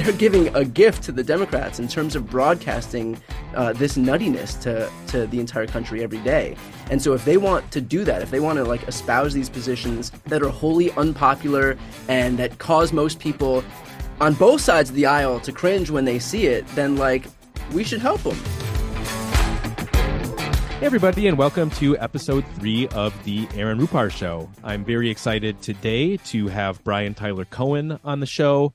they're giving a gift to the Democrats in terms of broadcasting uh, this nuttiness to to the entire country every day. And so, if they want to do that, if they want to like espouse these positions that are wholly unpopular and that cause most people on both sides of the aisle to cringe when they see it, then like we should help them. Hey, everybody, and welcome to episode three of the Aaron Rupar Show. I'm very excited today to have Brian Tyler Cohen on the show.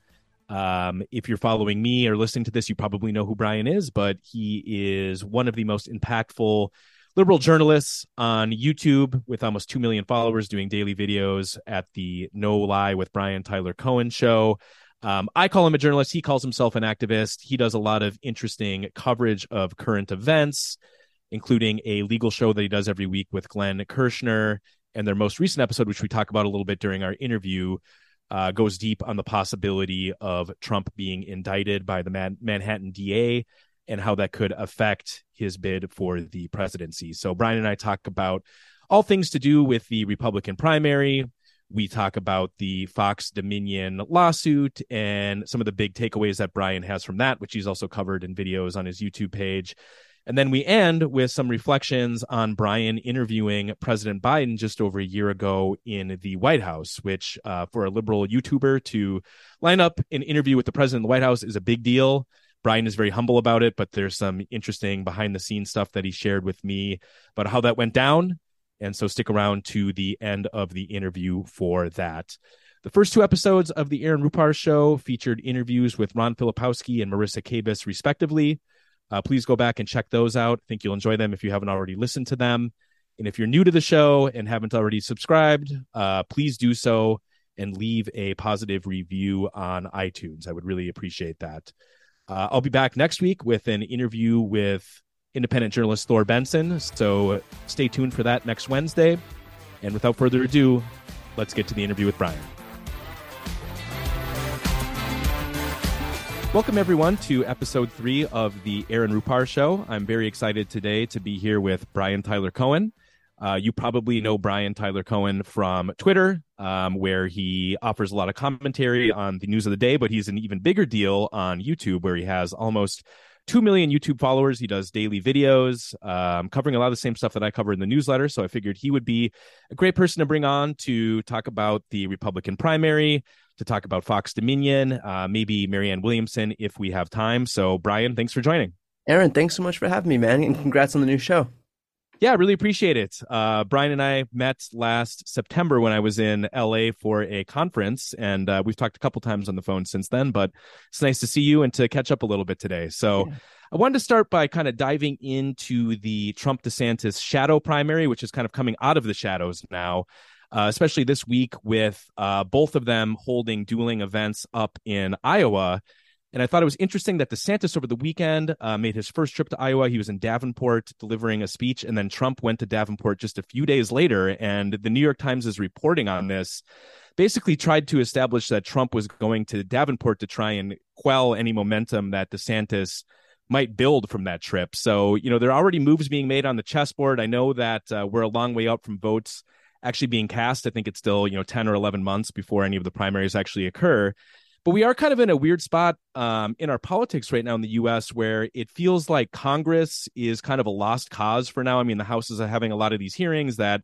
Um, if you're following me or listening to this, you probably know who Brian is, but he is one of the most impactful liberal journalists on YouTube with almost 2 million followers doing daily videos at the No Lie with Brian Tyler Cohen show. Um, I call him a journalist. He calls himself an activist. He does a lot of interesting coverage of current events including a legal show that he does every week with Glenn Kirschner. And their most recent episode, which we talk about a little bit during our interview, uh, goes deep on the possibility of Trump being indicted by the Man- Manhattan DA and how that could affect his bid for the presidency. So, Brian and I talk about all things to do with the Republican primary. We talk about the Fox Dominion lawsuit and some of the big takeaways that Brian has from that, which he's also covered in videos on his YouTube page. And then we end with some reflections on Brian interviewing President Biden just over a year ago in the White House, which uh, for a liberal YouTuber to line up an interview with the president of the White House is a big deal. Brian is very humble about it, but there's some interesting behind the scenes stuff that he shared with me about how that went down. And so stick around to the end of the interview for that. The first two episodes of the Aaron Rupar show featured interviews with Ron Filipkowski and Marisa Kabas, respectively. Uh, please go back and check those out. I think you'll enjoy them if you haven't already listened to them. And if you're new to the show and haven't already subscribed, uh, please do so and leave a positive review on iTunes. I would really appreciate that. Uh, I'll be back next week with an interview with independent journalist Thor Benson. So stay tuned for that next Wednesday. And without further ado, let's get to the interview with Brian. Welcome, everyone, to episode three of the Aaron Rupar Show. I'm very excited today to be here with Brian Tyler Cohen. Uh, you probably know Brian Tyler Cohen from Twitter, um, where he offers a lot of commentary on the news of the day, but he's an even bigger deal on YouTube, where he has almost 2 million YouTube followers. He does daily videos, um, covering a lot of the same stuff that I cover in the newsletter. So I figured he would be a great person to bring on to talk about the Republican primary, to talk about Fox Dominion, uh, maybe Marianne Williamson if we have time. So, Brian, thanks for joining. Aaron, thanks so much for having me, man, and congrats on the new show. Yeah, really appreciate it. Uh, Brian and I met last September when I was in LA for a conference, and uh, we've talked a couple times on the phone since then. But it's nice to see you and to catch up a little bit today. So, yeah. I wanted to start by kind of diving into the Trump DeSantis shadow primary, which is kind of coming out of the shadows now uh, especially this week with uh, both of them holding dueling events up in Iowa. And I thought it was interesting that DeSantis over the weekend uh, made his first trip to Iowa. He was in Davenport delivering a speech, and then Trump went to Davenport just a few days later. And the New York Times is reporting on this. Basically, tried to establish that Trump was going to Davenport to try and quell any momentum that DeSantis might build from that trip. So, you know, there are already moves being made on the chessboard. I know that uh, we're a long way out from votes actually being cast. I think it's still, you know, 10 or 11 months before any of the primaries actually occur. But we are kind of in a weird spot um, in our politics right now in the US where it feels like Congress is kind of a lost cause for now. I mean, the House is having a lot of these hearings that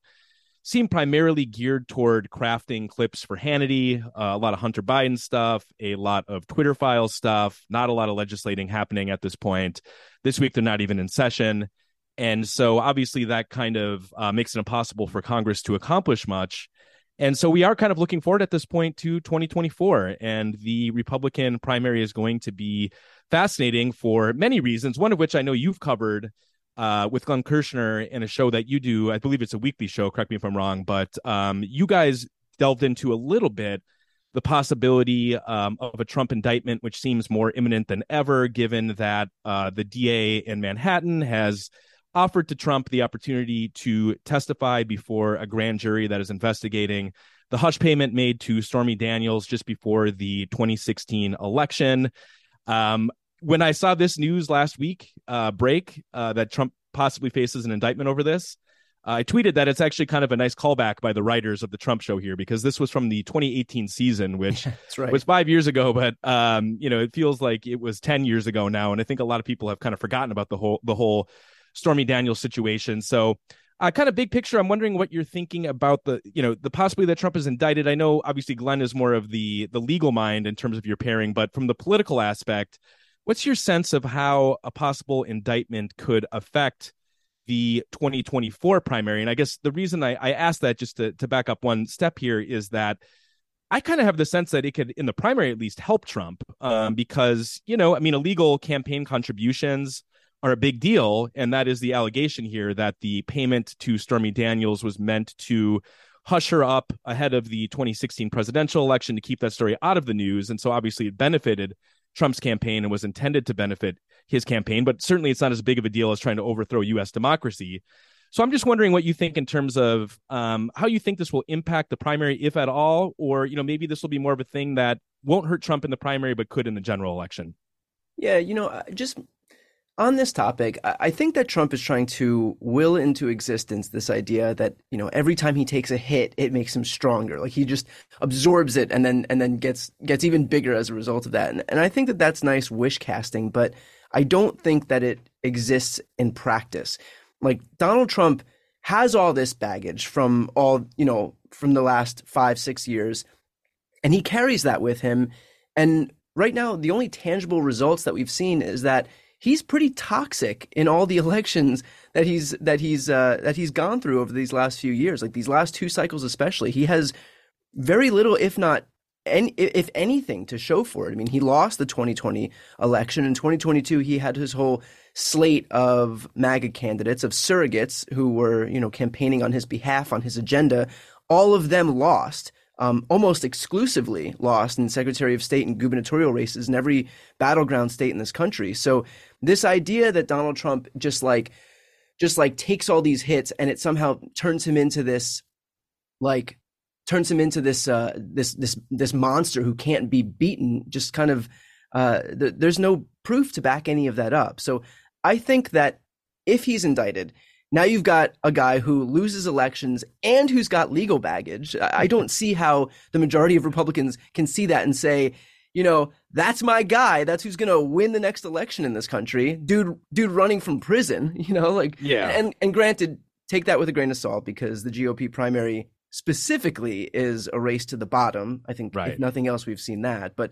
seem primarily geared toward crafting clips for Hannity, uh, a lot of Hunter Biden stuff, a lot of Twitter file stuff, not a lot of legislating happening at this point. This week, they're not even in session. And so obviously that kind of uh, makes it impossible for Congress to accomplish much. And so we are kind of looking forward at this point to 2024. And the Republican primary is going to be fascinating for many reasons, one of which I know you've covered uh, with Glenn Kirschner in a show that you do. I believe it's a weekly show, correct me if I'm wrong, but um, you guys delved into a little bit the possibility um, of a Trump indictment, which seems more imminent than ever, given that uh, the DA in Manhattan has offered to Trump the opportunity to testify before a grand jury that is investigating the hush payment made to Stormy Daniels just before the 2016 election. Um, when I saw this news last week uh, break uh, that Trump possibly faces an indictment over this, I tweeted that it's actually kind of a nice callback by the writers of the Trump show here because this was from the 2018 season, which right. was five years ago, but um, you know, it feels like it was 10 years ago now. And I think a lot of people have kind of forgotten about the whole the whole Stormy Daniels situation. So uh, kind of big picture, I'm wondering what you're thinking about the, you know, the possibility that Trump is indicted. I know obviously Glenn is more of the the legal mind in terms of your pairing, but from the political aspect, what's your sense of how a possible indictment could affect the 2024 primary. And I guess the reason I, I asked that just to, to back up one step here is that I kind of have the sense that it could, in the primary at least, help Trump um, because, you know, I mean, illegal campaign contributions are a big deal. And that is the allegation here that the payment to Stormy Daniels was meant to hush her up ahead of the 2016 presidential election to keep that story out of the news. And so obviously it benefited Trump's campaign and was intended to benefit his campaign, but certainly it's not as big of a deal as trying to overthrow U.S. democracy. So I'm just wondering what you think in terms of um, how you think this will impact the primary, if at all, or you know maybe this will be more of a thing that won't hurt Trump in the primary but could in the general election. Yeah, you know, just on this topic, I think that Trump is trying to will into existence this idea that you know every time he takes a hit, it makes him stronger. Like he just absorbs it and then and then gets gets even bigger as a result of that. And, and I think that that's nice wish casting, but I don't think that it exists in practice. Like Donald Trump has all this baggage from all you know from the last five six years, and he carries that with him. And right now, the only tangible results that we've seen is that he's pretty toxic in all the elections that he's that he's uh, that he's gone through over these last few years. Like these last two cycles, especially, he has very little, if not any, if anything, to show for it. I mean, he lost the 2020 election. In 2022, he had his whole slate of MAGA candidates, of surrogates who were, you know, campaigning on his behalf, on his agenda. All of them lost um, almost exclusively lost in Secretary of State and gubernatorial races in every battleground state in this country. So this idea that Donald Trump just like just like takes all these hits and it somehow turns him into this like turns him into this uh, this this this monster who can't be beaten just kind of uh, th- there's no proof to back any of that up. So I think that if he's indicted, now you've got a guy who loses elections and who's got legal baggage. I don't see how the majority of Republicans can see that and say, you know, that's my guy. That's who's going to win the next election in this country. Dude, dude running from prison, you know, like, yeah. And, and granted, take that with a grain of salt because the GOP primary specifically is a race to the bottom. I think, right. if nothing else, we've seen that. But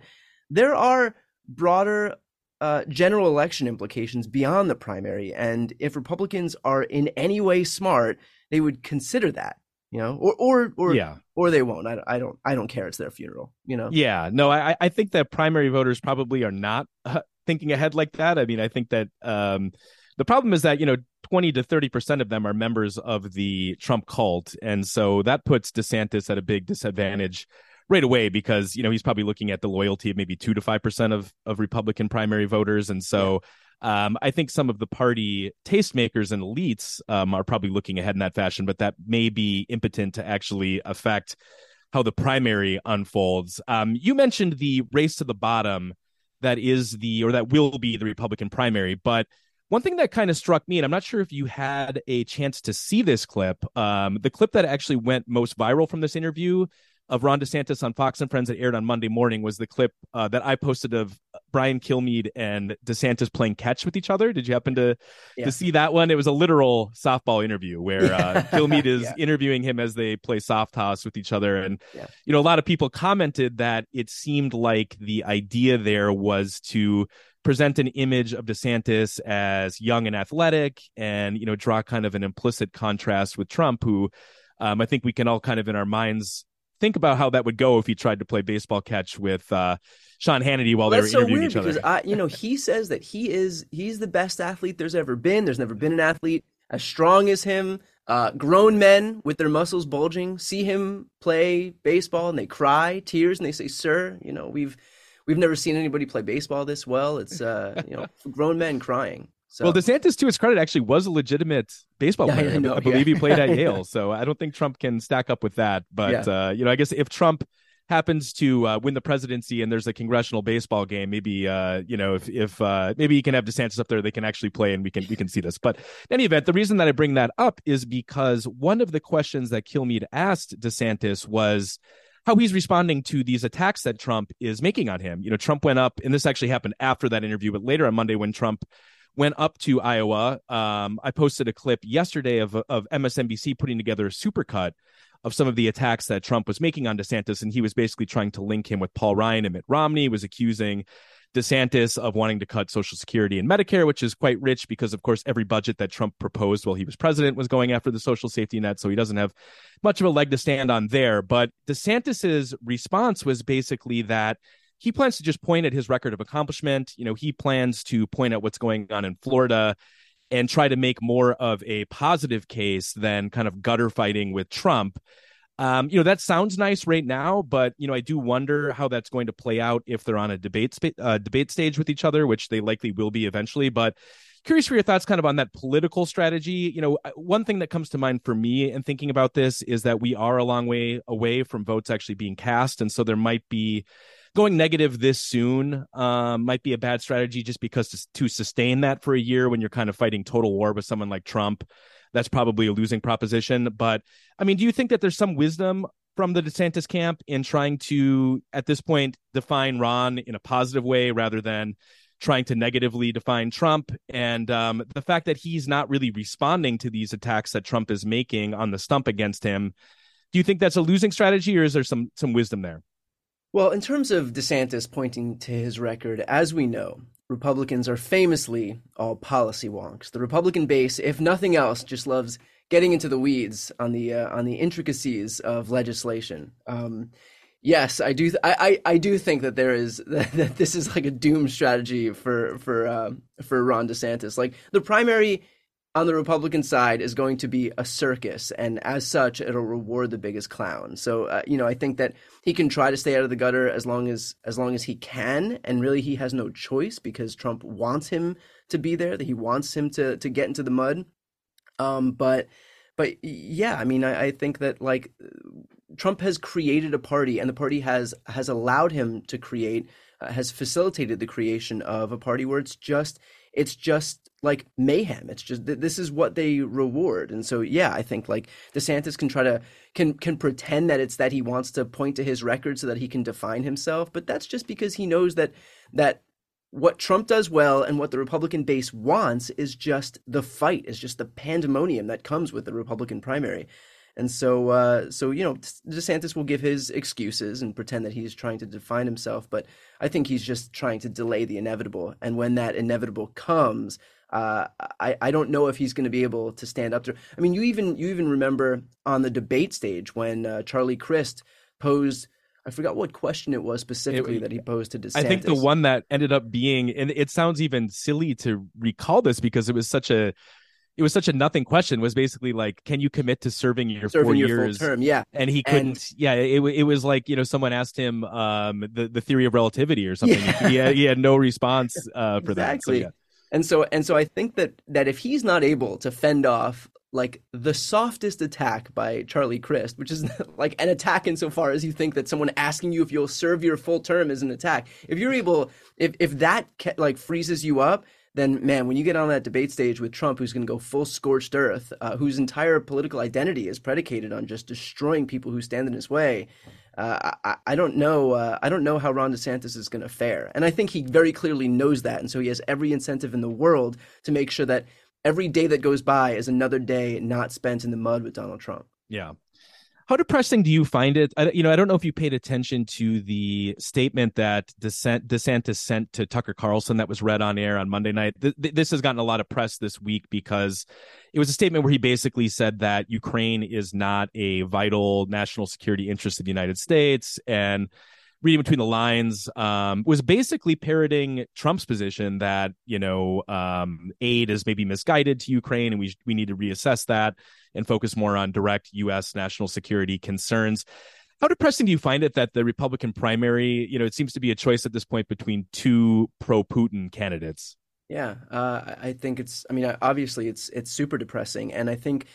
there are broader uh, general election implications beyond the primary. And if Republicans are in any way smart, they would consider that, you know, or or or yeah. or they won't. I, I don't I don't care. It's their funeral, you know. Yeah, no, I I think that primary voters probably are not uh, thinking ahead like that. I mean, I think that um, the problem is that you know 20 to 30 percent of them are members of the Trump cult, and so that puts DeSantis at a big disadvantage right away because you know he's probably looking at the loyalty of maybe two to five percent of of Republican primary voters, and so. Um, I think some of the party tastemakers and elites um, are probably looking ahead in that fashion, but that may be impotent to actually affect how the primary unfolds. Um, you mentioned the race to the bottom that is the or that will be the Republican primary, but one thing that kind of struck me, and I'm not sure if you had a chance to see this clip, um, the clip that actually went most viral from this interview of Ron DeSantis on Fox and Friends that aired on Monday morning was the clip uh, that I posted of Brian Kilmeade and DeSantis playing catch with each other. Did you happen to yeah. to see that one? It was a literal softball interview where uh, Kilmeade is yeah. interviewing him as they play soft toss with each other, and yeah. you know a lot of people commented that it seemed like the idea there was to present an image of DeSantis as young and athletic, and you know draw kind of an implicit contrast with Trump, who um, I think we can all kind of in our minds think about how that would go if he tried to play baseball catch with uh, Sean Hannity while That's they were interviewing so weird each other. Because I, you know, he says that he is he's the best athlete there's ever been. There's never been an athlete as strong as him. Uh, grown men with their muscles bulging see him play baseball and they cry tears and they say, "Sir, you know we've we've never seen anybody play baseball this well." It's uh, you know grown men crying. So. Well, DeSantis, to his credit, actually was a legitimate baseball yeah, player. I, know, I believe yeah. he played at Yale, so I don't think Trump can stack up with that. But yeah. uh, you know, I guess if Trump happens to uh, win the presidency and there's a congressional baseball game, maybe uh, you know if if uh, maybe you can have DeSantis up there, they can actually play and we can we can see this. But in any event, the reason that I bring that up is because one of the questions that Kilmeade asked DeSantis was how he's responding to these attacks that Trump is making on him. You know, Trump went up, and this actually happened after that interview, but later on Monday when Trump went up to Iowa, um, I posted a clip yesterday of of MSNBC putting together a supercut of some of the attacks that Trump was making on DeSantis, and he was basically trying to link him with Paul Ryan and Mitt Romney. Was accusing DeSantis of wanting to cut Social Security and Medicare, which is quite rich because, of course, every budget that Trump proposed while he was president was going after the social safety net. So he doesn't have much of a leg to stand on there. But DeSantis's response was basically that he plans to just point at his record of accomplishment. You know, he plans to point at what's going on in Florida and try to make more of a positive case than kind of gutter fighting with Trump. Um, you know that sounds nice right now, but you know I do wonder how that's going to play out if they're on a debate sp- uh, debate stage with each other, which they likely will be eventually. But curious for your thoughts, kind of on that political strategy. You know, one thing that comes to mind for me in thinking about this is that we are a long way away from votes actually being cast, and so there might be going negative this soon um, might be a bad strategy just because to, to sustain that for a year when you're kind of fighting total war with someone like Trump that's probably a losing proposition. But I mean, do you think that there's some wisdom from the DeSantis camp in trying to, at this point, define Ron in a positive way rather than trying to negatively define Trump? And um, the fact that he's not really responding to these attacks that Trump is making on the stump against him. Do you think that's a losing strategy, or is there some some wisdom there? Well, in terms of DeSantis pointing to his record, as we know, Republicans are famously all policy wonks. The Republican base, if nothing else, just loves getting into the weeds on the uh, on the intricacies of legislation. Um, yes, I do. Th- I, I, I do think that there is that, that this is like a doom strategy for for uh, for Ron DeSantis. Like the primary on the Republican side is going to be a circus, and as such, it'll reward the biggest clown. So, uh, you know, I think that he can try to stay out of the gutter as long as as long as he can, and really he has no choice because Trump wants him to be there. That he wants him to to get into the mud. Um, but but yeah, I mean, I, I think that like Trump has created a party, and the party has has allowed him to create, uh, has facilitated the creation of a party where it's just it's just like mayhem. It's just this is what they reward, and so yeah, I think like DeSantis can try to can can pretend that it's that he wants to point to his record so that he can define himself, but that's just because he knows that that what Trump does well and what the Republican base wants is just the fight, is just the pandemonium that comes with the Republican primary. And so, uh, so you know, DeSantis will give his excuses and pretend that he's trying to define himself, but I think he's just trying to delay the inevitable. And when that inevitable comes, uh, I I don't know if he's going to be able to stand up to. I mean, you even you even remember on the debate stage when uh, Charlie Crist posed. I forgot what question it was specifically it, that he posed to DeSantis. I think the one that ended up being, and it sounds even silly to recall this because it was such a it was such a nothing question was basically like can you commit to serving your serving four your years full term yeah and he couldn't and, yeah it, it was like you know someone asked him um the, the theory of relativity or something yeah. he, had, he had no response uh for exactly. that so, yeah. And so and so i think that that if he's not able to fend off like the softest attack by Charlie Crist, which is like an attack insofar as you think that someone asking you if you'll serve your full term is an attack. If you're able, if if that like freezes you up, then man, when you get on that debate stage with Trump, who's going to go full scorched earth, uh, whose entire political identity is predicated on just destroying people who stand in his way, uh, I, I, don't know. Uh, I don't know how Ron DeSantis is going to fare, and I think he very clearly knows that, and so he has every incentive in the world to make sure that every day that goes by is another day not spent in the mud with Donald Trump. Yeah, how depressing do you find it? I, you know, I don't know if you paid attention to the statement that DeSantis sent to Tucker Carlson that was read on air on Monday night. Th- this has gotten a lot of press this week because it was a statement where he basically said that Ukraine is not a vital national security interest of the United States and reading between the lines um, was basically parroting Trump's position that you know um, aid is maybe misguided to Ukraine and we we need to reassess that and focus more on direct U.S. national security concerns. How depressing do you find it that the Republican primary, you know, it seems to be a choice at this point between two pro-Putin candidates? Yeah, uh, I think it's. I mean, obviously, it's it's super depressing, and I think,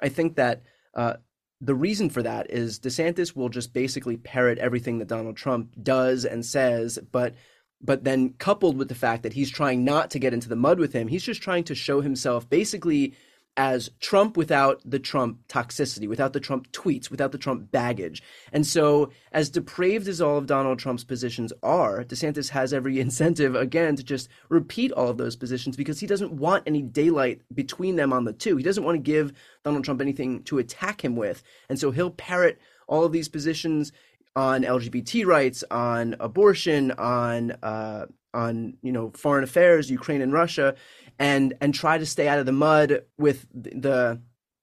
I think that uh, the reason for that is DeSantis will just basically parrot everything that Donald Trump does and says, but but then coupled with the fact that he's trying not to get into the mud with him, he's just trying to show himself basically as Trump without the Trump toxicity, without the Trump tweets, without the Trump baggage. And so, as depraved as all of Donald Trump's positions are, DeSantis has every incentive, again, to just repeat all of those positions because he doesn't want any daylight between them on the two. He doesn't want to give Donald Trump anything to attack him with. And so, he'll parrot all of these positions on LGBT rights, on abortion, on uh, on you know foreign affairs, Ukraine and Russia, and and try to stay out of the mud with the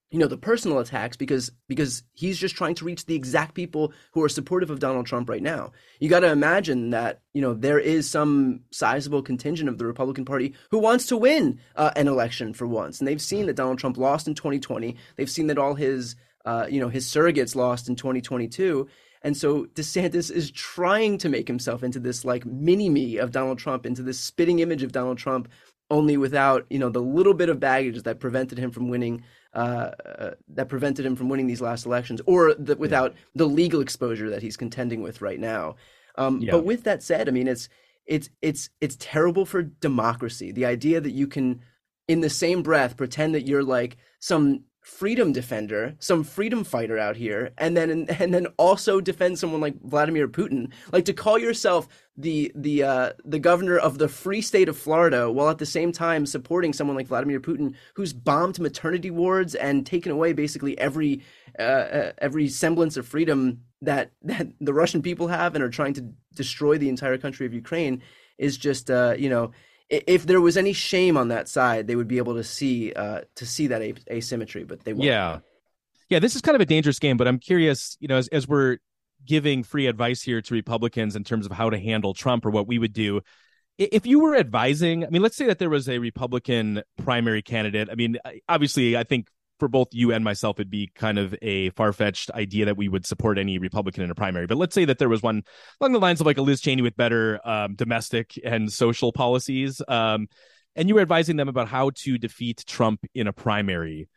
you know the personal attacks because because he's just trying to reach the exact people who are supportive of Donald Trump right now. You got to imagine that you know there is some sizable contingent of the Republican Party who wants to win uh, an election for once, and they've seen that Donald Trump lost in 2020. They've seen that all his uh, you know his surrogates lost in 2022, and so DeSantis is trying to make himself into this like mini me of Donald Trump, into this spitting image of Donald Trump, only without you know the little bit of baggage that prevented him from winning. Uh, uh, that prevented him from winning these last elections, or the, without yeah. the legal exposure that he's contending with right now. Um, yeah. But with that said, I mean it's it's it's it's terrible for democracy. The idea that you can, in the same breath, pretend that you're like some freedom defender, some freedom fighter out here, and then and then also defend someone like Vladimir Putin. Like to call yourself the the uh, the governor of the free state of Florida, while at the same time supporting someone like Vladimir Putin, who's bombed maternity wards and taken away basically every uh, uh, every semblance of freedom that that the Russian people have, and are trying to destroy the entire country of Ukraine, is just uh, you know if there was any shame on that side, they would be able to see uh, to see that asymmetry, but they won't. Yeah, yeah. This is kind of a dangerous game, but I'm curious. You know, as, as we're giving free advice here to Republicans in terms of how to handle Trump or what we would do. If you were advising, I mean, let's say that there was a Republican primary candidate. I mean, obviously, I think for both you and myself, it'd be kind of a far fetched idea that we would support any Republican in a primary. But let's say that there was one along the lines of like a Liz Cheney with better um, domestic and social policies, um, and you were advising them about how to defeat Trump in a primary.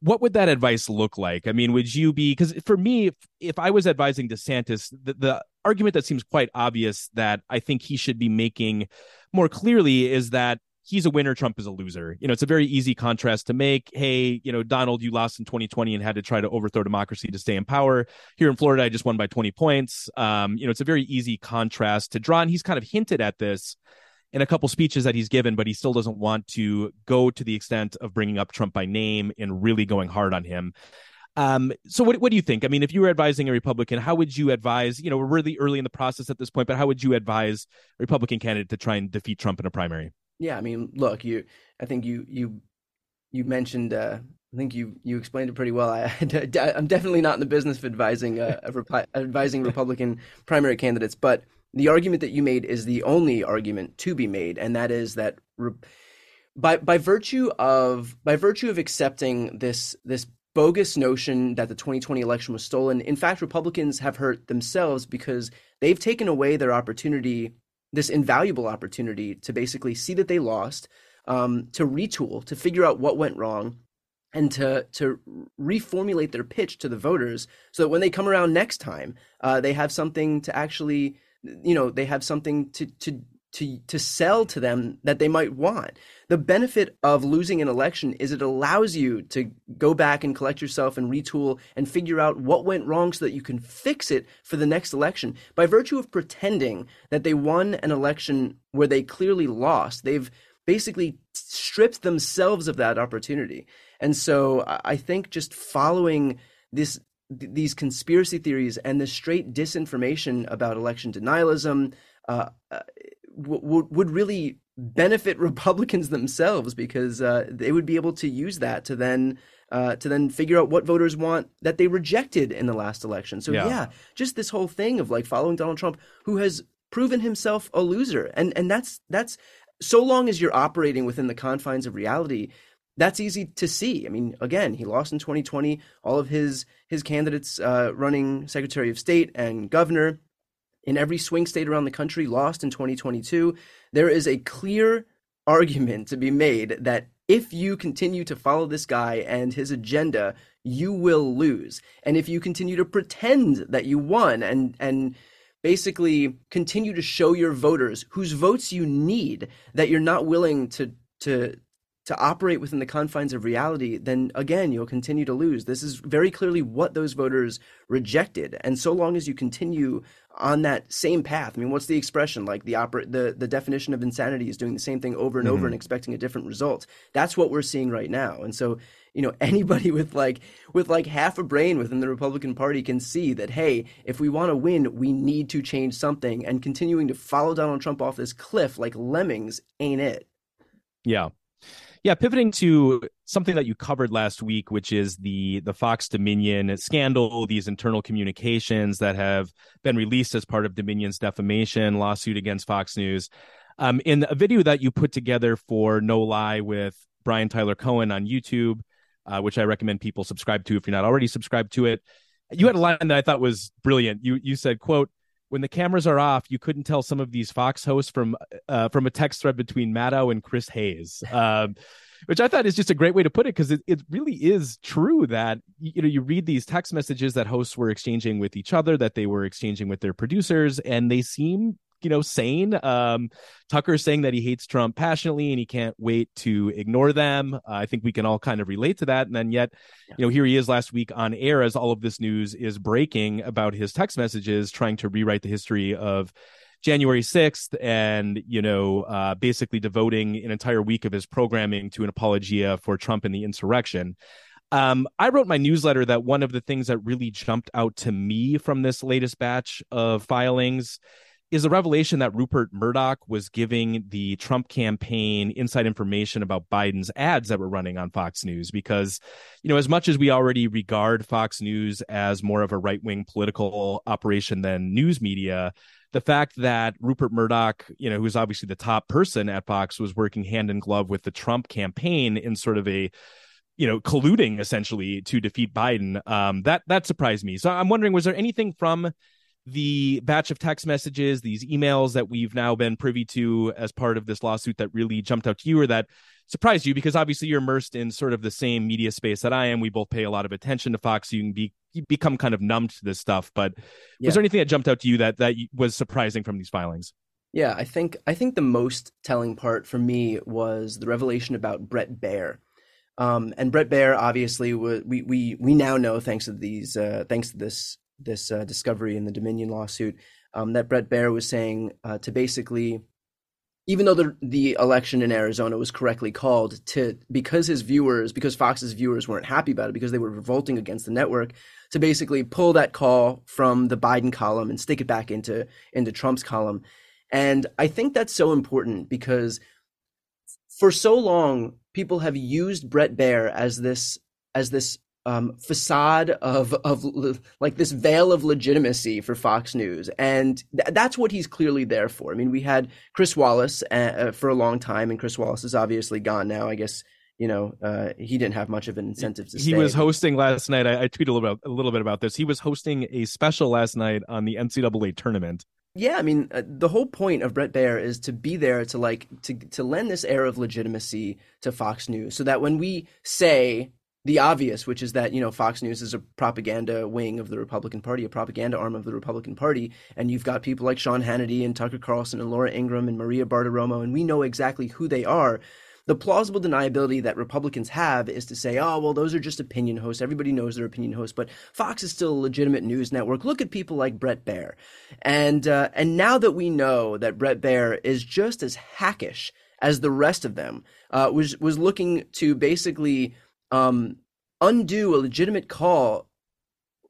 What would that advice look like? I mean, would you be because for me, if, if I was advising DeSantis, the, the argument that seems quite obvious that I think he should be making more clearly is that he's a winner, Trump is a loser. You know, it's a very easy contrast to make. Hey, you know, Donald, you lost in 2020 and had to try to overthrow democracy to stay in power. Here in Florida, I just won by 20 points. Um, you know, it's a very easy contrast to draw. And he's kind of hinted at this in a couple speeches that he's given, but he still doesn't want to go to the extent of bringing up Trump by name and really going hard on him. Um, so what what do you think? I mean, if you were advising a Republican, how would you advise, you know, we're really early in the process at this point, but how would you advise a Republican candidate to try and defeat Trump in a primary? Yeah, I mean, look, you. I think you you you mentioned. Uh, I think you you explained it pretty well. I, I'm definitely not in the business of advising uh, advising Republican primary candidates, but the argument that you made is the only argument to be made, and that is that re- by by virtue of by virtue of accepting this this bogus notion that the 2020 election was stolen, in fact, Republicans have hurt themselves because they've taken away their opportunity this invaluable opportunity to basically see that they lost, um, to retool, to figure out what went wrong, and to to reformulate their pitch to the voters so that when they come around next time, uh, they have something to actually, you know, they have something to to to to sell to them that they might want. The benefit of losing an election is it allows you to go back and collect yourself and retool and figure out what went wrong so that you can fix it for the next election. By virtue of pretending that they won an election where they clearly lost, they've basically stripped themselves of that opportunity. And so I think just following this these conspiracy theories and the straight disinformation about election denialism uh, uh w- would really benefit Republicans themselves because uh, they would be able to use that to then uh, to then figure out what voters want that they rejected in the last election. So yeah. yeah, just this whole thing of like following Donald Trump, who has proven himself a loser, and and that's that's so long as you're operating within the confines of reality. That's easy to see. I mean, again, he lost in 2020. All of his his candidates uh, running Secretary of State and governor in every swing state around the country lost in 2022, there is a clear argument to be made that if you continue to follow this guy and his agenda, you will lose. And if you continue to pretend that you won and and basically continue to show your voters whose votes you need that you're not willing to to to operate within the confines of reality, then again, you'll continue to lose. This is very clearly what those voters rejected. And so long as you continue on that same path, I mean, what's the expression? Like the opera, the, the definition of insanity is doing the same thing over and mm-hmm. over and expecting a different result. That's what we're seeing right now. And so, you know, anybody with like, with like half a brain within the Republican Party can see that, hey, if we want to win, we need to change something. And continuing to follow Donald Trump off this cliff like lemmings ain't it. Yeah. Yeah, pivoting to something that you covered last week, which is the the Fox Dominion scandal, these internal communications that have been released as part of Dominion's defamation lawsuit against Fox News. Um, in a video that you put together for No Lie with Brian Tyler Cohen on YouTube, uh, which I recommend people subscribe to if you're not already subscribed to it, you had a line that I thought was brilliant. You you said, "quote." When the cameras are off, you couldn't tell some of these Fox hosts from uh, from a text thread between Maddow and Chris Hayes, um, which I thought is just a great way to put it because it, it really is true that you know you read these text messages that hosts were exchanging with each other, that they were exchanging with their producers, and they seem you know sane um tucker saying that he hates trump passionately and he can't wait to ignore them uh, i think we can all kind of relate to that and then yet yeah. you know here he is last week on air as all of this news is breaking about his text messages trying to rewrite the history of January 6th and, you know, uh, basically devoting an entire week of his programming to an apologia for Trump and the insurrection. Um, I wrote my newsletter that one of the things that really jumped out to me from this latest batch of filings is the revelation that Rupert Murdoch was giving the Trump campaign inside information about Biden's ads that were running on Fox News. Because, you know, as much as we already regard Fox News as more of a right wing political operation than news media, the fact that Rupert Murdoch, you know, who's obviously the top person at Fox, was working hand in glove with the Trump campaign in sort of a you know colluding essentially to defeat Biden um that that surprised me so i'm wondering was there anything from the batch of text messages, these emails that we've now been privy to as part of this lawsuit that really jumped out to you or that surprised you? Because obviously you're immersed in sort of the same media space that I am. We both pay a lot of attention to Fox. You can be you become kind of numbed to this stuff. But yeah. was there anything that jumped out to you that that was surprising from these filings? Yeah, I think I think the most telling part for me was the revelation about Bret Baier. Um, and Bret Baier obviously, we we we now know thanks to these uh, thanks to this this uh, discovery in the Dominion lawsuit um, that Bret Baier was saying uh, to basically, even though the the election in Arizona was correctly called, to because his viewers, because Fox's viewers weren't happy about it, because they were revolting against the network, to basically pull that call from the Biden column and stick it back into into Trump's column, and I think that's so important because for so long people have used Bret Baier as this as this um, facade of of like this veil of legitimacy for Fox News, and th- that's what he's clearly there for. I mean, we had Chris Wallace uh, uh, for a long time, and Chris Wallace is obviously gone now. I guess you know uh, he didn't have much of an incentive to. He stay. was hosting last night. I, I tweeted a little, bit, a little bit about this. He was hosting a special last night on the NCAA tournament. Yeah, I mean, uh, the whole point of Bret Baier is to be there to like to to lend this air of legitimacy to Fox News, so that when we say the obvious, which is that you know Fox News is a propaganda wing of the Republican Party, a propaganda arm of the Republican Party, and you've got people like Sean Hannity and Tucker Carlson and Laura Ingraham and Maria Bartiromo, and we know exactly who they are. The plausible deniability that Republicans have is to say, oh, well, those are just opinion hosts. Everybody knows they're opinion hosts, but Fox is still a legitimate news network. Look at people like Bret Baier. And, uh, and now that we know that Bret Baier is just as hackish as the rest of them, uh, was, was looking to basically um, undo a legitimate call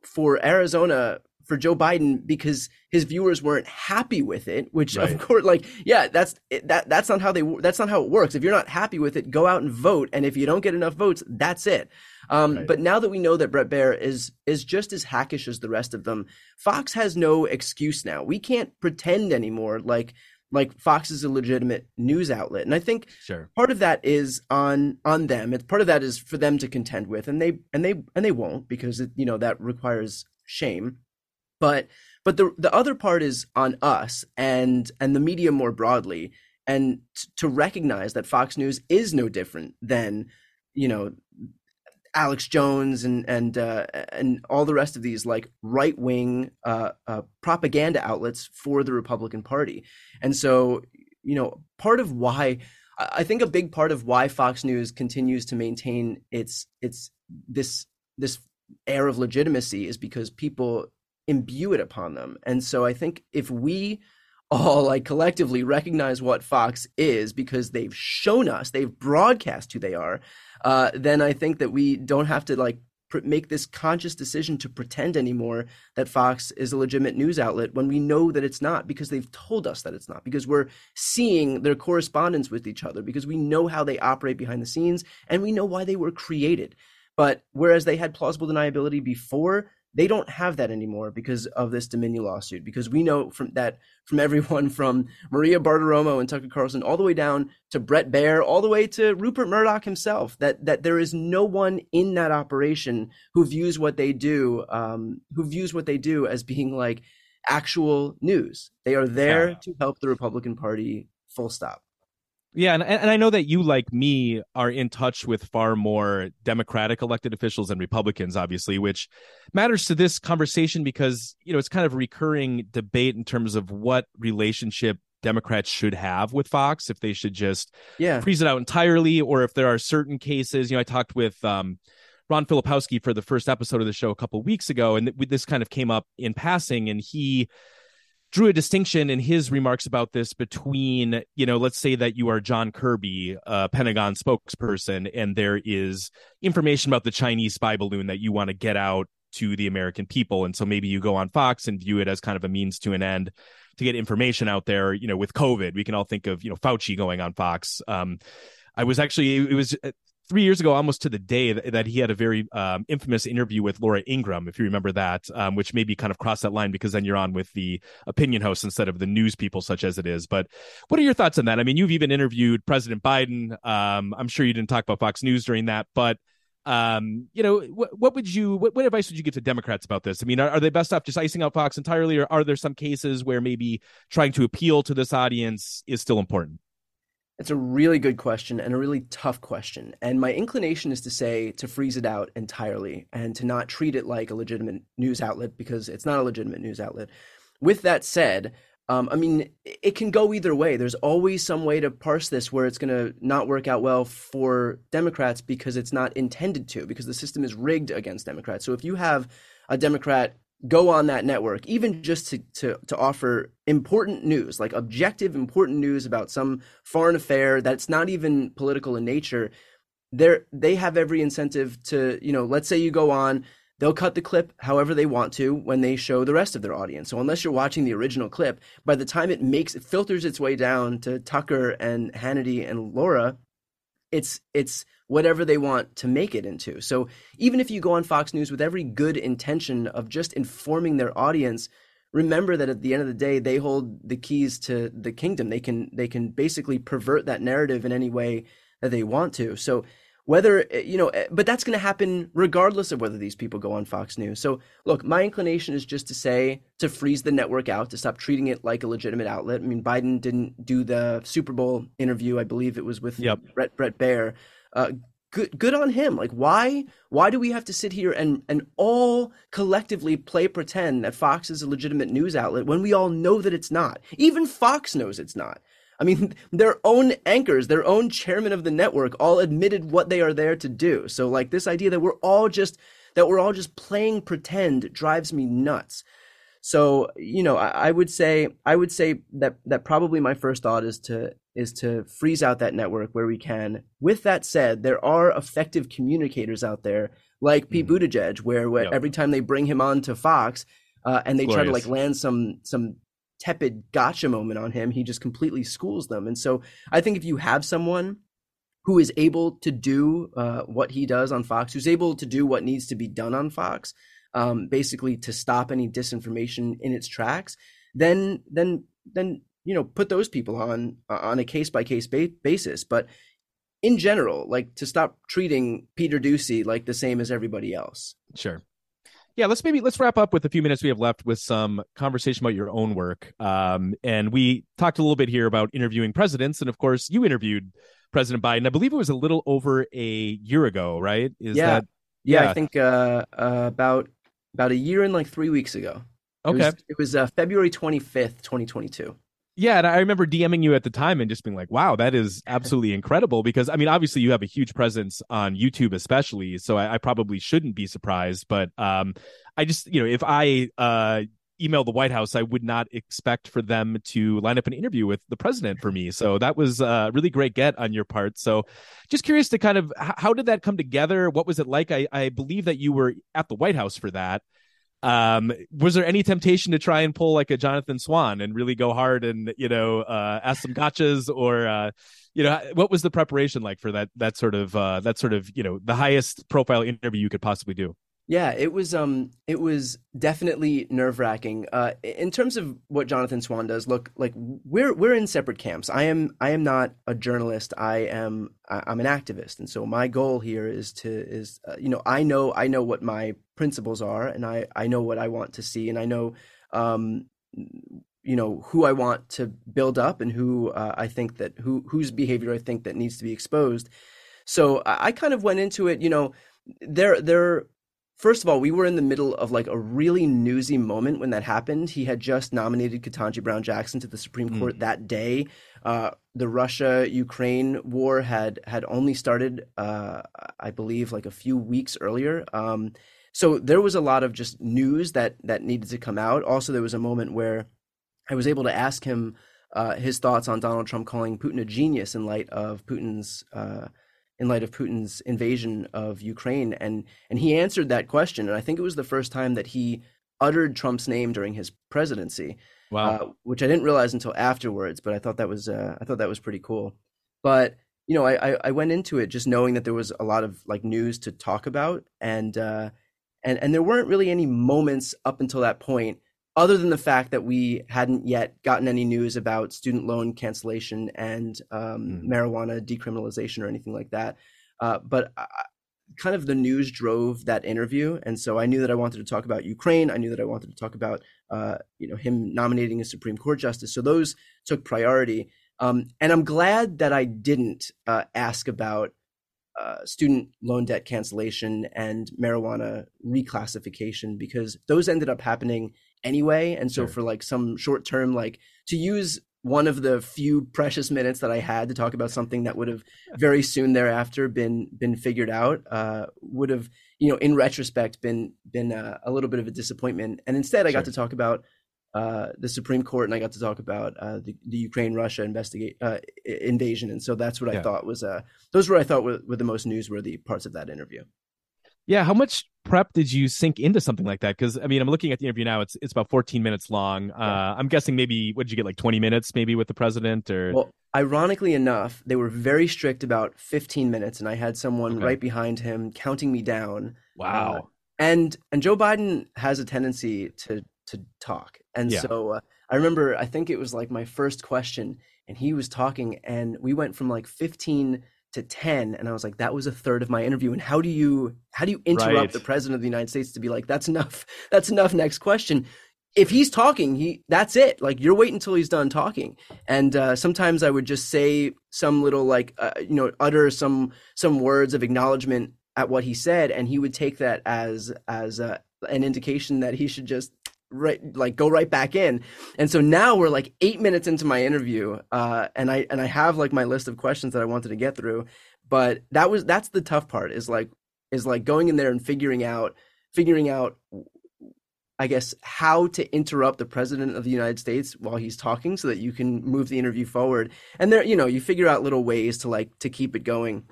for Arizona for Joe Biden because his viewers weren't happy with it. Which, right. of course, like, yeah, that's that. That's not how they. That's not how it works. If you're not happy with it, go out and vote. And if you don't get enough votes, that's it. Um, right. But now that we know that Bret Baier is is just as hackish as the rest of them, Fox has no excuse now. We can't pretend anymore like like Fox is a legitimate news outlet, and I think sure. part of that is on on them. It's part of that is for them to contend with, and they and they and they won't because it, you know that requires shame. But but the the other part is on us and and the media more broadly and t- to recognize that Fox News is no different than you know Alex Jones and and uh, and all the rest of these like right wing uh, uh, propaganda outlets for the Republican Party, and so you know part of why I think a big part of why Fox News continues to maintain its its this this air of legitimacy is because people imbue it upon them, and so I think if we all like collectively recognize what Fox is because they've shown us, they've broadcast who they are, uh, then I think that we don't have to like pr- make this conscious decision to pretend anymore that Fox is a legitimate news outlet when we know that it's not because they've told us that it's not because we're seeing their correspondence with each other because we know how they operate behind the scenes and we know why they were created. But whereas they had plausible deniability before, they don't have that anymore because of this Dominion lawsuit. Because we know from that from everyone from Maria Bartiromo and Tucker Carlson all the way down to Bret Baier, all the way to Rupert Murdoch himself, that that there is no one in that operation who views what they do, um, who views what they do as being like actual news. They are there yeah. to help the Republican Party. Full stop. Yeah, and and I know that you, like me, are in touch with far more Democratic elected officials and Republicans, obviously, which matters to this conversation because you know it's kind of a recurring debate in terms of what relationship Democrats should have with Fox, if they should just yeah. freeze it out entirely, or if there are certain cases. You know, I talked with um, Ron Filipkowski for the first episode of the show a couple weeks ago, and th- this kind of came up in passing, and he drew a distinction in his remarks about this between, you know, let's say that you are John Kirby, a Pentagon spokesperson, and there is information about the Chinese spy balloon that you want to get out to the American people. And so maybe you go on Fox and view it as kind of a means to an end to get information out there, you know, with COVID. We can all think of, you know, Fauci going on Fox. Um, I was actually, it was three years ago, almost to the day, that, that he had a very um, infamous interview with Laura Ingraham, if you remember that, um, which maybe kind of crossed that line because then you're on with the opinion hosts instead of the news people, such as it is. But what are your thoughts on that? I mean, you've even interviewed President Biden. Um, I'm sure you didn't talk about Fox News during that, but um, you know, what, what would you, what, what, advice would you give to Democrats about this? I mean, are, are they best off just icing out Fox entirely, or are there some cases where maybe trying to appeal to this audience is still important? It's a really good question and a really tough question. And my inclination is to say to freeze it out entirely and to not treat it like a legitimate news outlet because it's not a legitimate news outlet. With that said, um, I mean, it can go either way. There's always some way to parse this where it's going to not work out well for Democrats because it's not intended to, because the system is rigged against Democrats. So if you have a Democrat go on that network, even just to, to, to offer important news, like objective, important news about some foreign affair that's not even political in nature, they're, they have every incentive to, you know, let's say you go on, they'll cut the clip however they want to when they show the rest of their audience. So unless you're watching the original clip, by the time it makes, it filters its way down to Tucker and Hannity and Laura, it's, it's, whatever they want to make it into. So even if you go on Fox News with every good intention of just informing their audience, remember that at the end of the day they hold the keys to the kingdom. They can they can basically pervert that narrative in any way that they want to. So whether eh, you know eh, but that's going to happen regardless of whether these people go on Fox News. So look, my inclination is just to say to freeze the network out, to stop treating it like a legitimate outlet. I mean, Biden didn't do the Super Bowl interview, I believe it was with yep. Brett Bret Baier uh, good good on him. Like why why do we have to sit here and and all collectively play pretend that fox is a legitimate news outlet when we all know that it's not? Even fox knows it's not. I mean their own anchors their own chairman of the network all admitted what they are there to do. So like this idea that we're all just that we're all just playing pretend drives me nuts so you know I, I would say i would say that that probably my first thought is to is to freeze out that network where we can. With that said, there are effective communicators out there like Pete mm. Buttigieg, where, where yep. every time they bring him on to Fox uh, and they Glorious. try to like land some some tepid gotcha moment on him, he just completely schools them. And so I think if you have someone who is able to do uh, what he does on Fox, who's able to do what needs to be done on Fox, um, basically to stop any disinformation in its tracks, then then then you know put those people on on a case by case basis but in general like to stop treating peter doocy like the same as everybody else sure Yeah, let's maybe let's wrap up with a few minutes we have left with some conversation about your own work. Um, and we talked a little bit here about interviewing presidents, and of course, you interviewed President Biden. I believe it was a little over a year ago, right? Is yeah. that yeah, yeah, I think uh, uh, about about a year and like three weeks ago. Okay, it was, it was uh, February twenty fifth, twenty twenty two. Yeah, and I remember DMing you at the time and just being like, "Wow, that is absolutely incredible." Because I mean, obviously, you have a huge presence on YouTube, especially, so I, I probably shouldn't be surprised. But um, I just, you know, if I uh email the White House, I would not expect for them to line up an interview with the president for me. So that was a really great get on your part. So just curious to kind of how did that come together? What was it like? I, I believe that you were at the White House for that. Um, was there any temptation to try and pull like a Jonathan Swan and really go hard and you know uh, ask some gotchas or uh, you know what was the preparation like for that that sort of uh, that sort of you know the highest profile interview you could possibly do? Yeah, it was um it was definitely nerve wracking. Uh, in terms of what Jonathan Swan does, look like we're we're in separate camps. I am I am not a journalist. I am I'm an activist, and so my goal here is to is uh, you know I know I know what my principles are, and I I know what I want to see, and I know um you know who I want to build up, and who uh, I think that who whose behavior I think that needs to be exposed. So I, I kind of went into it, you know. There, there First of all, we were in the middle of like a really newsy moment when that happened. He had just nominated Ketanji Brown Jackson to the Supreme mm. Court that day. Uh, the Russia Ukraine war had had only started, uh, I believe, like a few weeks earlier. Um, so there was a lot of just news that that needed to come out. Also, there was a moment where I was able to ask him uh, his thoughts on Donald Trump calling Putin a genius in light of Putin's uh, in light of Putin's invasion of Ukraine, and and he answered that question, and I think it was the first time that he uttered Trump's name during his presidency. Wow, uh, which I didn't realize until afterwards, but I thought that was uh, I thought that was pretty cool. But you know, I, I went into it just knowing that there was a lot of like news to talk about, and uh, and and there weren't really any moments up until that point other than the fact that we hadn't yet gotten any news about student loan cancellation and um, mm. marijuana decriminalization or anything like that. Uh, but I, kind of the news drove that interview, and so I knew that I wanted to talk about Ukraine. I knew that I wanted to talk about uh, you know him nominating a Supreme Court justice. So those took priority, um, and I'm glad that I didn't uh, ask about. Uh, student loan debt cancellation and marijuana reclassification because those ended up happening anyway. And so sure. for like some short term, like to use one of the few precious minutes that I had to talk about something that would have very soon thereafter been been figured out uh, would have you know in retrospect been been a, a little bit of a disappointment. And instead, I sure. got to talk about uh, the Supreme Court and I got to talk about uh, the, the Ukraine Russia investigate uh, invasion. And so that's what yeah. I thought was uh, those were I thought were, were the most newsworthy parts of that interview. Yeah, how much prep did you sink into something like that? Because I mean, I'm looking at the interview now; it's it's about 14 minutes long. Uh, I'm guessing maybe what did you get like 20 minutes, maybe with the president, or well, ironically enough, they were very strict about 15 minutes, and I had someone okay. right behind him counting me down. Wow. Uh, and and Joe Biden has a tendency to to talk, and yeah. so uh, I remember I think it was like my first question, and he was talking, and we went from like 15 to 10 and i was like that was a third of my interview and how do you how do you interrupt right. the president of the united states to be like that's enough that's enough next question. If he's talking he that's it. Like you're waiting until he's done talking. And uh, sometimes i would just say some little like uh, you know utter some some words of acknowledgement at what he said and he would take that as as uh, an indication that he should just right like go right back in. And so now we're like eight minutes into my interview uh and i and i have like my list of questions that i wanted to get through but that was that's the tough part is like is like going in there and figuring out figuring out i guess how to interrupt the president of the united states while he's talking so that you can move the interview forward. And there you know you figure out little ways to like to keep it going.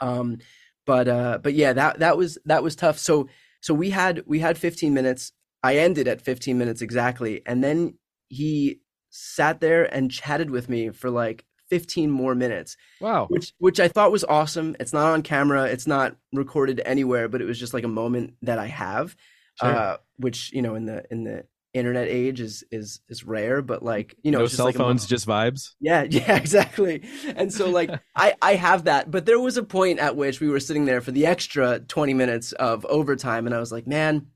Um but uh but yeah that that was that was tough. So so we had we had 15 minutes I ended at 15 minutes exactly. And then he sat there and chatted with me for like 15 more minutes. Wow. Which which I thought was awesome. It's not on camera, it's not recorded anywhere, but it was just like a moment that I have. Sure. Uh, which, you know, in the in the internet age is is is rare, but like, you know, no cell like phones, just vibes. Yeah, yeah, exactly. And so like I I have that, but there was a point at which we were sitting there for the extra 20 minutes of overtime and I was like, man,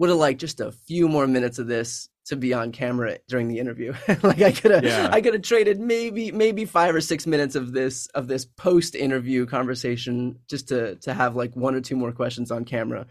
would have liked just a few more minutes of this to be on camera during the interview. like I could have, yeah. I could have traded maybe maybe five or six minutes of this of this post interview conversation just to to have like one or two more questions on camera.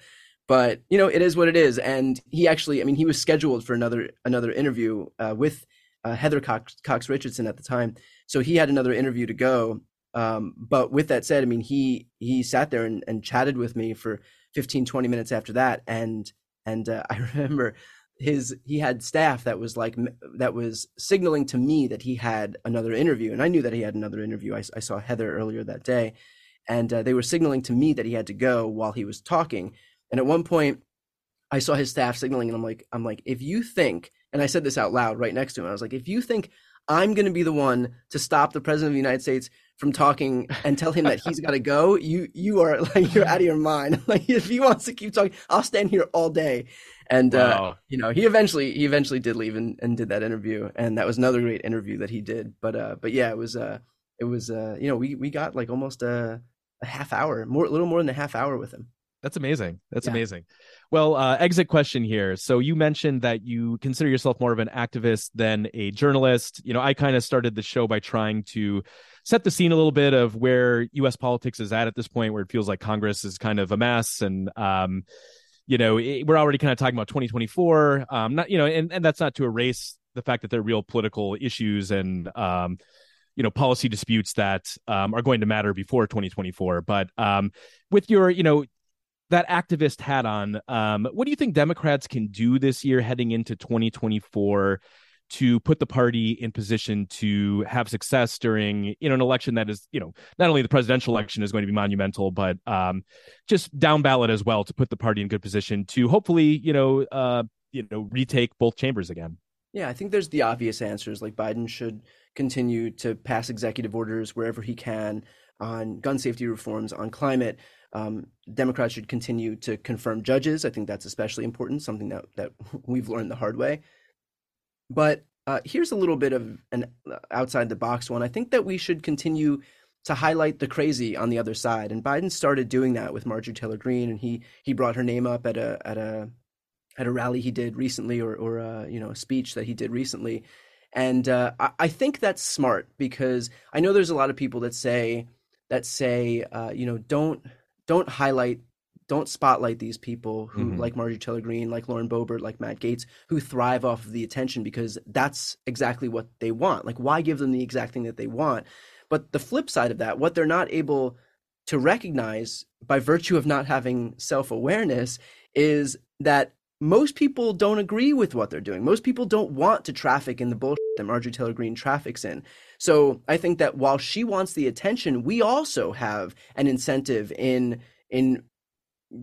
But you know, it is what it is. And he actually, I mean, he was scheduled for another another interview uh, with uh, Heather Cox, Cox Richardson at the time, so he had another interview to go. Um, but with that said, I mean, he he sat there and, and chatted with me for 15, 20 minutes after that, and and uh, I remember his he had staff that was like that was signaling to me that he had another interview and i knew that he had another interview. I, I saw heather earlier that day. And uh, they were signaling to me that he had to go while he was talking. And at one point i saw his staff signaling and i'm like i'm like if you think and i said this out loud right next to him. I was like if you think i'm going to be the one to stop the president of the united states from talking and tell him that he's got to go, you you are like you're out of your mind. Like if he wants to keep talking, I'll stand here all day. And uh, wow. uh, you know, he eventually he eventually did leave and, and did that interview, and that was another great interview that he did. But uh, but yeah, it was uh, it was uh, you know, we we got like almost a, a half hour, more a little more than a half hour with him. That's amazing. That's yeah. amazing. Well, uh, exit question here. So you mentioned that you consider yourself more of an activist than a journalist. You know, I kind of started the show by trying to set the scene a little bit of where U.S. politics is at at this point, where it feels like Congress is kind of a mess, and um, you know, it, we're already kind of talking about 2024. Um, not you know, and and that's not to erase the fact that there are real political issues and um, you know policy disputes that um, are going to matter before 2024 but um, with your you know that activist hat on um, what do you think democrats can do this year heading into 2024 to put the party in position to have success during you know an election that is you know not only the presidential election is going to be monumental but um, just down ballot as well to put the party in good position to hopefully you know uh, you know retake both chambers again? Yeah i think there's the obvious answers like biden should continue to pass executive orders wherever he can on gun safety reforms on climate um, democrats should continue to confirm judges. I think that's especially important something that, that we've learned the hard way. But uh, here's a little bit of an uh, outside the box one. I think that we should continue to highlight the crazy on the other side, and Biden started doing that with Marjorie Taylor Greene, and he he brought her name up at a at a at a rally he did recently, or or a, uh, you know a speech that he did recently, and uh, I, I, think that's smart because I know there's a lot of people that say that say uh, you know don't don't highlight don't spotlight these people who mm-hmm. like Marjorie Taylor Greene, like Lauren Boebert, like Matt Gaetz, who thrive off of the attention because that's exactly what they want. Like, why give them the exact thing that they want? But the flip side of that, what they're not able to recognize by virtue of not having self awareness is that most people don't agree with what they're doing. Most people don't want to traffic in the bullshit that Marjorie Taylor Greene traffics in. So I think that while she wants the attention, we also have an incentive in in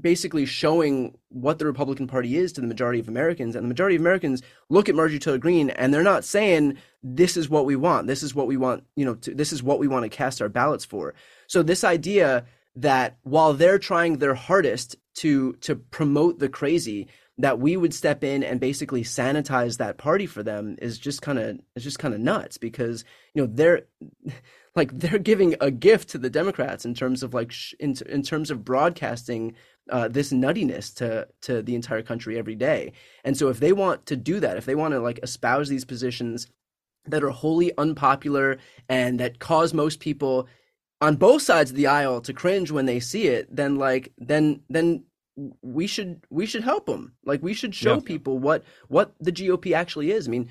basically showing what the Republican Party is to the majority of Americans. And the majority of Americans look at Marjorie Taylor Greene and they're not saying, this is what we want. This is what we want, you know, to, this is what we want to cast our ballots for. So this idea that while they're trying their hardest to to promote the crazy, that we would step in and basically sanitize that party for them is just kind of it's just kind of nuts because you know they're like they're giving a gift to the Democrats in terms of like sh- in in terms of broadcasting uh, this nuttiness to to the entire country every day. And so if they want to do that, if they want to like espouse these positions that are wholly unpopular and that cause most people on both sides of the aisle to cringe when they see it, then like then then we should we should help them. Like we should show yeah. people what what the GOP actually is. I mean,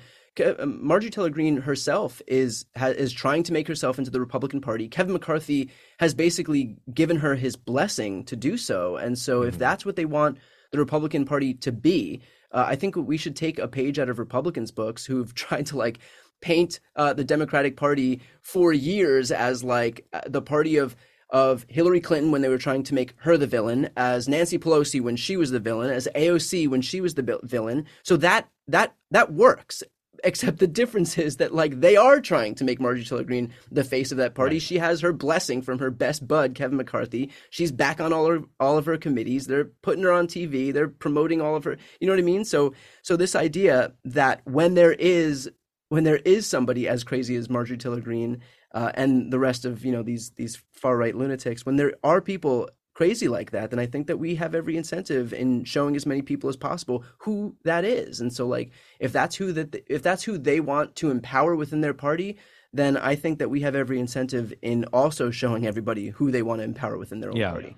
um, Marjorie Taylor Greene herself is is trying to make herself into the Republican Party. Kevin McCarthy has basically given her his blessing to do so, and so mm-hmm. if that's what they want the Republican Party to be, uh, I think we should take a page out of Republicans' books who've tried to like paint uh, the Democratic Party for years as like uh, the party of of Hillary Clinton when they were trying to make her the villain, as Nancy Pelosi when she was the villain, as AOC when she was the villain. So that that that works except the difference is that like they are trying to make Marjorie Taylor Greene the face of that party. Right. She has her blessing from her best bud Kevin McCarthy. She's back on all her all of her committees. They're putting her on TV. They're promoting all of her. You know what I mean? So so this idea that when there is when there is somebody as crazy as Marjorie Taylor Greene uh, and the rest of you know these these far right lunatics, when there are people crazy like that, then I think that we have every incentive in showing as many people as possible who that is. And so like if that's who that if that's who they want to empower within their party, then I think that we have every incentive in also showing everybody who they want to empower within their own Yeah. party.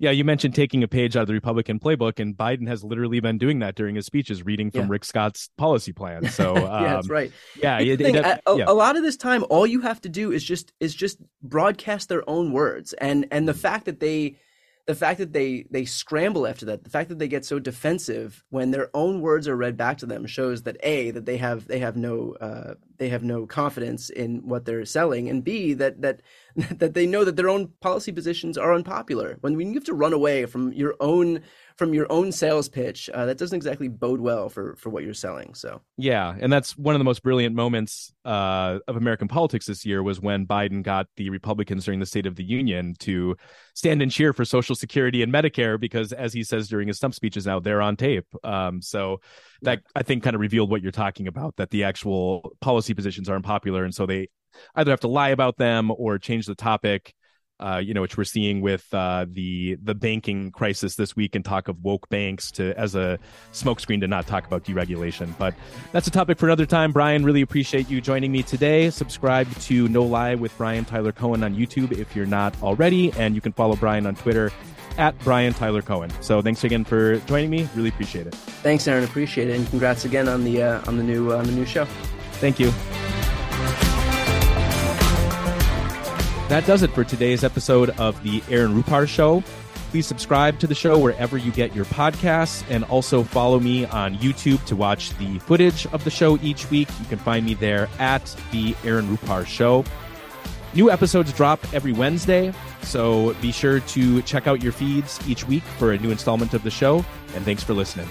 Yeah, you mentioned taking a page out of the Republican playbook, and Biden has literally been doing that during his speeches, reading from Yeah. Rick Scott's policy plan. So, um, yeah, that's right. yeah, it- thing, it- a, a- yeah. a lot of this time, all you have to do is just is just broadcast their own words, and and the fact that they, the fact that they they scramble after that, the fact that they get so defensive when their own words are read back to them shows that a that they have they have no uh, they have no confidence in what they're selling, and b that that that they know that their own policy positions are unpopular. When when you have to run away from your own from your own sales pitch, uh, that doesn't exactly bode well for for what you're selling. So. Yeah, and that's one of the most brilliant moments uh, of American politics this year was when Biden got the Republicans during the State of the Union to stand and cheer for Social Security and Medicare because, as he says during his stump speeches, now they're on tape. Um, so that I think kind of revealed what you're talking about that the actual policy positions are unpopular, and so they either have to lie about them or change the topic. Uh, you know, which we're seeing with uh, the the banking crisis this week and talk of woke banks to as a smokescreen to not talk about deregulation. But that's a topic for another time. Brian, really appreciate you joining me today. Subscribe to No Lie with Brian Tyler Cohen on YouTube if you're not already, and you can follow Brian on Twitter at Brian Tyler Cohen. So thanks again for joining me. Really appreciate it. Thanks, Aaron. Appreciate it, and congrats again on the uh, on the new uh, on the new show. Thank you. That does it for today's episode of the Aaron Rupar Show. Please subscribe to the show wherever you get your podcasts and also follow me on YouTube to watch the footage of the show each week. You can find me there at the Aaron Rupar Show. New episodes drop every Wednesday, so be sure to check out your feeds each week for a new installment of the show. And thanks for listening.